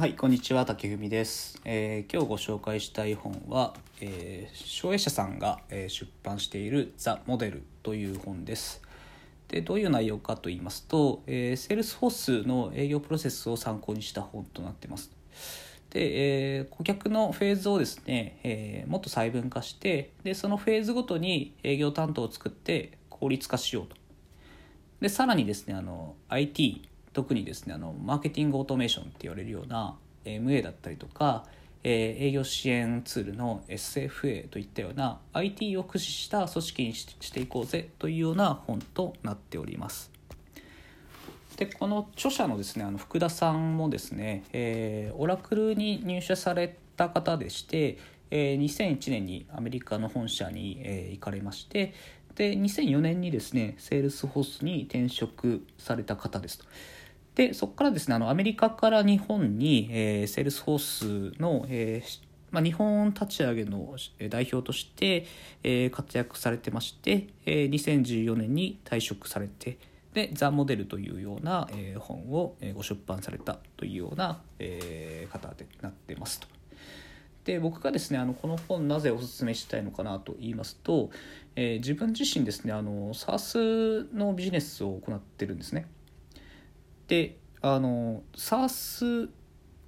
はい、こんにちは、竹文です、えー今日ご紹介したい本は、えー、者さんが、えー出版している「The Model」という本です。でどういう内容かと言いますと、えー、セールスフォースの営業プロセスを参考にした本となっています。で、えー顧客のフェーズをですね、えーもっと細分化してでそのフェーズごとに営業担当を作って効率化しようとでさらにですねあの IT 特にですねあのマーケティングオートメーションって言われるような MA だったりとか、えー営業支援ツールの SFA といったような IT を駆使した組織にしていこうぜというような本となっております。でこの著者のですねあの福田さんもですね、えーオラクルに入社された方でして、えー2001年にアメリカの本社に、えー行かれましてで2004年にですねセールスフォースに転職された方ですと。でそこからですねあのアメリカから日本に、えーセールスフォースの、えーまあ、日本立ち上げの代表として、えー活躍されてまして、えー2014年に退職されてで「The Model」というような、えー本を、ご出版されたというような、えー方でなってますと。で僕がですねあのこの本なぜおすすめしたいのかなと言いますと、えー自分自身ですねあの SARS のビジネスを行ってるんですね。であの SARS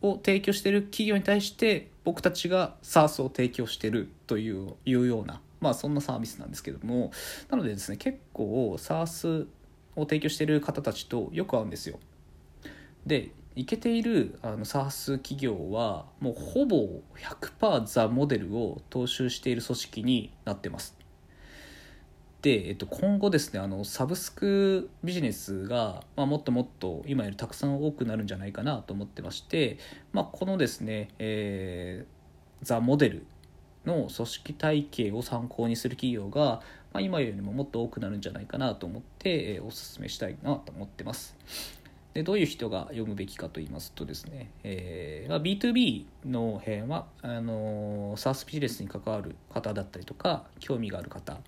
を提供している企業に対して僕たちが SARS を提供しているといういうような、まあ、そんなサービスなんですけどもなのでですね結構 SARS を提供している方たちとよく会うんですよ。でいけているあの SARS 企業はもうほぼ100%ザ・モデルを踏襲している組織になってます。で、えっと、今後ですねあのサブスクビジネスが、まあ、もっともっと今よりたくさん多くなるんじゃないかなと思ってまして、まあ、このですね、えーザ・モデルの組織体系を参考にする企業が、まあ、今よりももっと多くなるんじゃないかなと思って、えーおすすめしたいなと思ってます。でどういう人が読むべきかと言いますとですね、えーまあ、B2B の辺はあの SaaS ビジネスに関わる方だったりとか興味がある方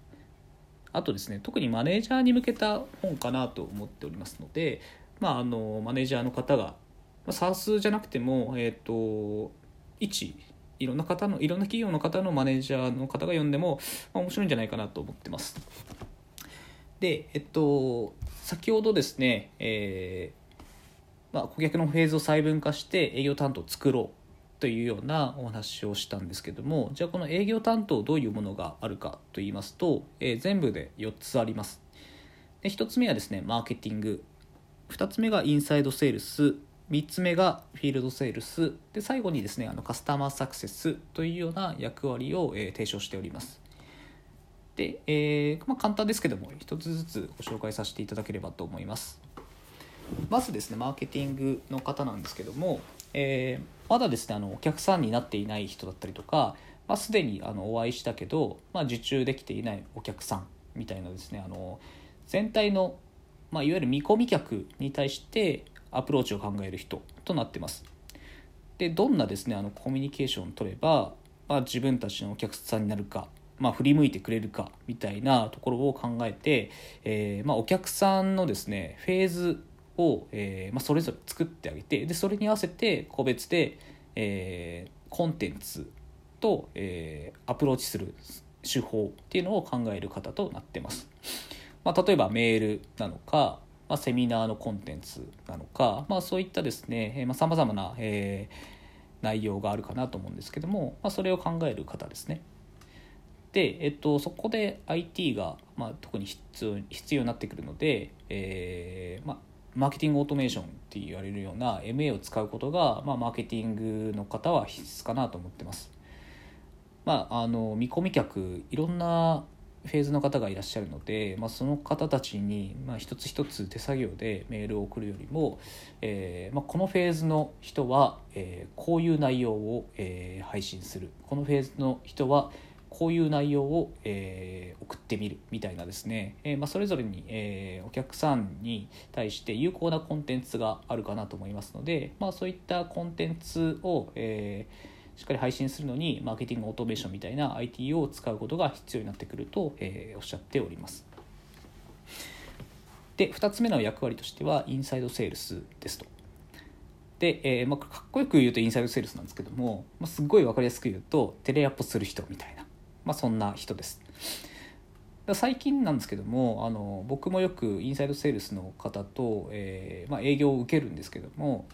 あとですね特にマネージャーに向けた本かなと思っておりますので、まあ、あのマネージャーの方が、SaaS じゃなくても、えっと一いろんな方のいろんな企業の方のマネージャーの方が読んでも、まあ、面白いんじゃないかなと思ってます。で、えっと、先ほどですね、えーまあ、顧客のフェーズを細分化して営業担当を作ろうというようなお話をしたんですけどもじゃあこの営業担当どういうものがあるかと言いますと、えー全部で4つあります。で1つ目はですねマーケティング。2つ目がインサイドセールス。3つ目がフィールドセールス。で最後にですねあのカスタマーサクセスというような役割を、えー提唱しております。で、えーまあ、簡単ですけども1つずつご紹介させていただければと思います。まずですねマーケティングの方なんですけども、えーまだですねあのお客さんになっていない人だったりとか、まあ、すでにあのお会いしたけど、まあ、受注できていないお客さんみたいなですねあの全体の、まあ、いわゆる見込み客に対してアプローチを考える人となってます。でどんなですねあのコミュニケーションを取れば、まあ、自分たちのお客さんになるか、まあ、振り向いてくれるかみたいなところを考えて、えーまあ、お客さんのですねフェーズを、えーまあ、それぞれ作ってあげてでそれに合わせて個別で、えーコンテンツと、えーアプローチする手法っていうのを考える方となってます。まあ、例えばメールなのか、まあ、セミナーのコンテンツなのか、まあ、そういったですねさまざ、まな、えー内容があるかなと思うんですけども、まあ、それを考える方ですね。で、えっと、そこで IT が、まあ、特に必要必要になってくるので、えーまあ、マーケティングオートメーションって言われるような MA を使うことが、まあ、マーケティングの方は必須かなと思ってます。まあ、あの見込み客いろんなフェーズの方がいらっしゃるので、まあ、その方たちに、まあ、一つ一つ手作業でメールを送るよりも、えーまあ、このフェーズの人は、えーこういう内容を、えー配信するこのフェーズの人はこういう内容を、えー送ってみるみたいなですね、えーまあ、それぞれに、えーお客さんに対して有効なコンテンツがあるかなと思いますので、まあ、そういったコンテンツを、えーしっかり配信するのにマーケティングオートメーションみたいな IT を使うことが必要になってくると、えーおっしゃっております。で2つ目の役割としてはインサイドセールスですと。で、えーまあ、かっこよく言うとインサイドセールスなんですけども、まあ、すごい分かりやすく言うとテレアポする人みたいな、まあ、そんな人です。最近なんですけどもあの僕もよくインサイドセールスの方と、えーまあ、営業を受けるんですけども、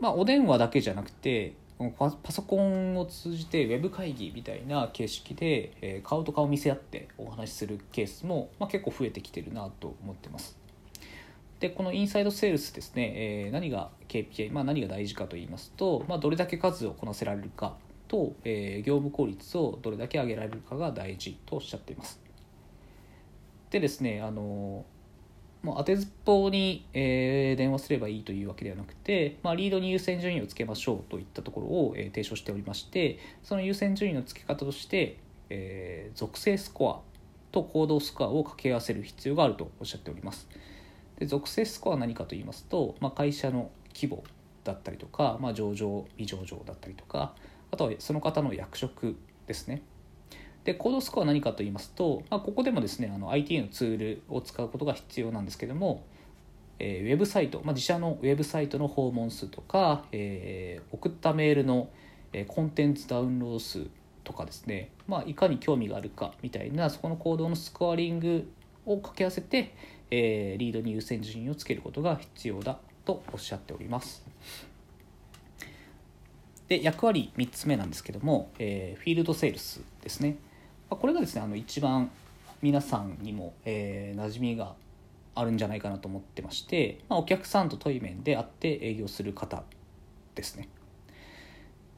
まあ、お電話だけじゃなくてパソコンを通じてウェブ会議みたいな形式で、えー、顔と顔見せ合ってお話しするケースも、まあ、結構増えてきてるなと思ってます。でこのインサイドセールスですね、えー、何が KPI、まあ、何が大事かと言いますと、まあ、どれだけ数をこなせられるか。と、えー、業務効率をどれだけ上げられるかが大事とおっしゃっています。でですねあのもう当てずっぽうに、えー、電話すればいいというわけではなくて、まあ、リードに優先順位をつけましょうといったところを、えー、提唱しておりましてその優先順位の付け方として、えー、属性スコアと行動スコアを掛け合わせる必要があるとおっしゃっております。で属性スコアは何かと言いますと、まあ、会社の規模だったりとか、まあ、上場未上場だったりとかあとはその方の役職ですね。で、コードスコアは何かと言いますと、まあ、ここでもですね、あの IT のツールを使うことが必要なんですけども、えー、ウェブサイト、まあ、自社のウェブサイトの訪問数とか、えー、送ったメールの、コンテンツダウンロード数とかですね、まあ、いかに興味があるかみたいな、そこの行動のスコアリングを掛け合わせて、えー、リードに優先順位をつけることが必要だとおっしゃっております。で役割3つ目なんですけども、えー、フィールドセールスですね。まこれがですねあの一番皆さんにも、えー、馴染みがあるんじゃないかなと思ってまして、まあ、お客さんと対面で会って営業する方ですね。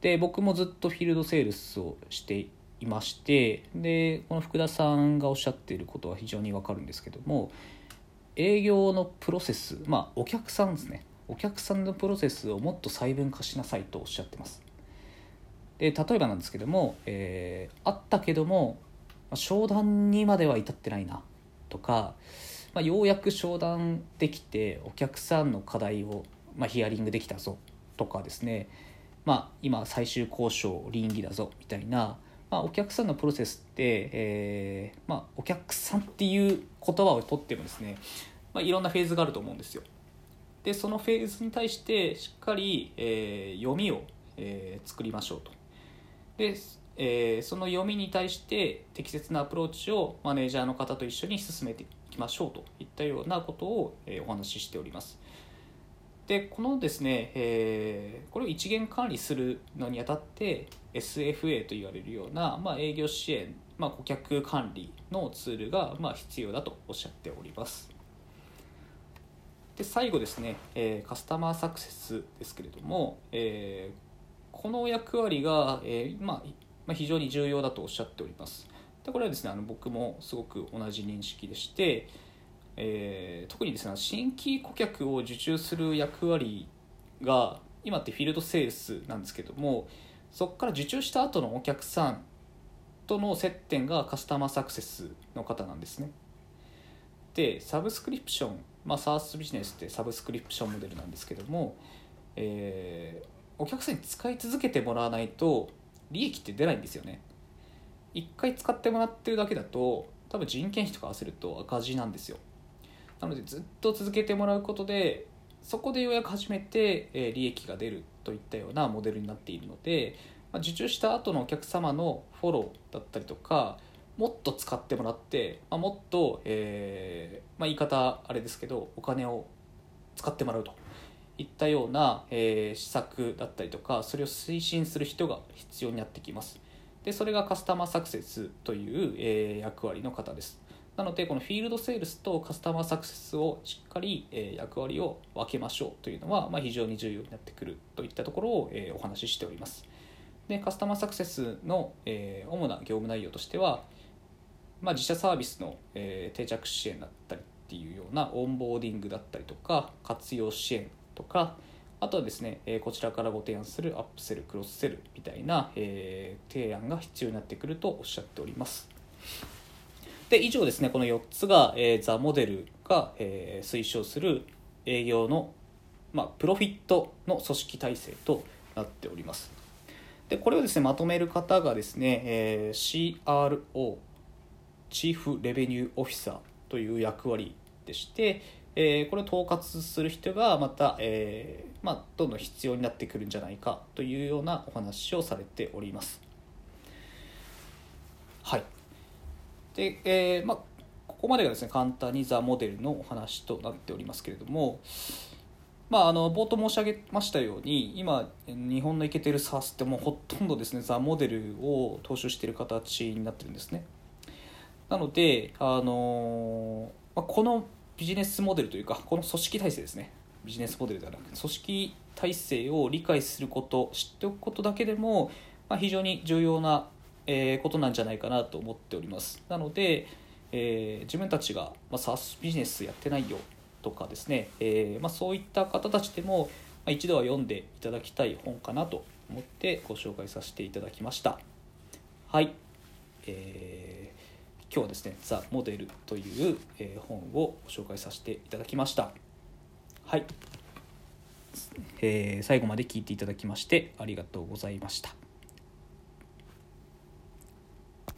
で僕もずっとフィールドセールスをしていましてでこの福田さんがおっしゃっていることは非常にわかるんですけども営業のプロセスまあお客さんですね。お客さんのプロセスをもっと細分化しなさいとおっしゃってますで例えばなんですけども、えー、あったけども商談にまでは至ってないなとか、まあ、ようやく商談できてお客さんの課題を、まあ、ヒアリングできたぞとかですね、まあ、今最終交渉臨議だぞみたいな、まあ、お客さんのプロセスって、えーまあ、お客さんっていう言葉をとってもですね、まあ、いろんなフェーズがあると思うんですよ。でそのフェーズに対してしっかり、えー、読みを、えー、作りましょうと。で、えー、その読みに対して適切なアプローチをマネージャーの方と一緒に進めていきましょうといったようなことを、え、お話ししております。でこのですね、え、これを一元管理するのにあたって SFA と言われるような、まあ、営業支援、まあ、顧客管理のツールが、ま、必要だとおっしゃっております。で最後ですね、えー、カスタマーサクセスですけれども、えー、この役割が、えー、まあ、非常に重要だとおっしゃっております。でこれはですねあの僕もすごく同じ認識でして、えー、特にですね新規顧客を受注する役割が今ってフィールドセールスなんですけどもそこから受注した後のお客さんとの接点がカスタマーサクセスの方なんですね。でサブスクリプションまあ SARS ビジネスってサブスクリプションモデルなんですけども、えー、お客さんに使い続けてもらわないと利益って出ないんですよね。一回使ってもらってるだけだと多分人件費とか合わせると赤字なんですよ。なのでずっと続けてもらうことでそこでようやく初めて利益が出るといったようなモデルになっているので受注した後のお客様のフォローだったりとかもっと使ってもらって、あ、もっと、えーまあ、言い方あれですけどお金を使ってもらうと。いったような、えー、施策だったりとかそれを推進する人が必要になってきます。でそれがカスタマーサクセスという、えー、役割の方です。なのでこのフィールドセールスとカスタマーサクセスをしっかり、えー、役割を分けましょうというのは、まあ、非常に重要になってくるといったところを、えー、お話ししております。でカスタマーサクセスの、えー、主な業務内容としては、まあ、自社サービスの、えー、定着支援だったりっていうようなオンボーディングだったりとか活用支援とかあとはですね、えこちらからご提案するアップセルクロスセルみたいな、え提案が必要になってくるとおっしゃっております。で以上ですねこの4つが、えザ・モデルが、え推奨する営業の、まあ、プロフィットの組織体制となっております。でこれをですねまとめる方がですね、え CRO チーフレベニューオフィサーという役割でして、えー、これを統括する人がまた、えーまあ、どんどん必要になってくるんじゃないかというようなお話をされております。はいでえーまあ、ここまでがですね簡単にザ・モデルのお話となっておりますけれども、まあ、あの冒頭申し上げましたように今日本のイケてる SARS ってもうほとんどですねザ・モデルを踏襲している形になってるんですねなので、あのまあ、このビジネスモデルというかこの組織体制ですね。ビジネスモデルではなく組織体制を理解すること知っておくことだけでも、まあ、非常に重要な、え、ことなんじゃないかなと思っております。なので、えー、自分たちが、まあ、SaaS ビジネスやってないよとかですね、えー、まあ、そういった方たちでも、ま一度は読んでいただきたい本かなと思ってご紹介させていただきました。はい、えー、今日はですね「ザ・モデル」という、え本をご紹介させていただきました。はい、えー、最後まで聞いていただきましてありがとうございました。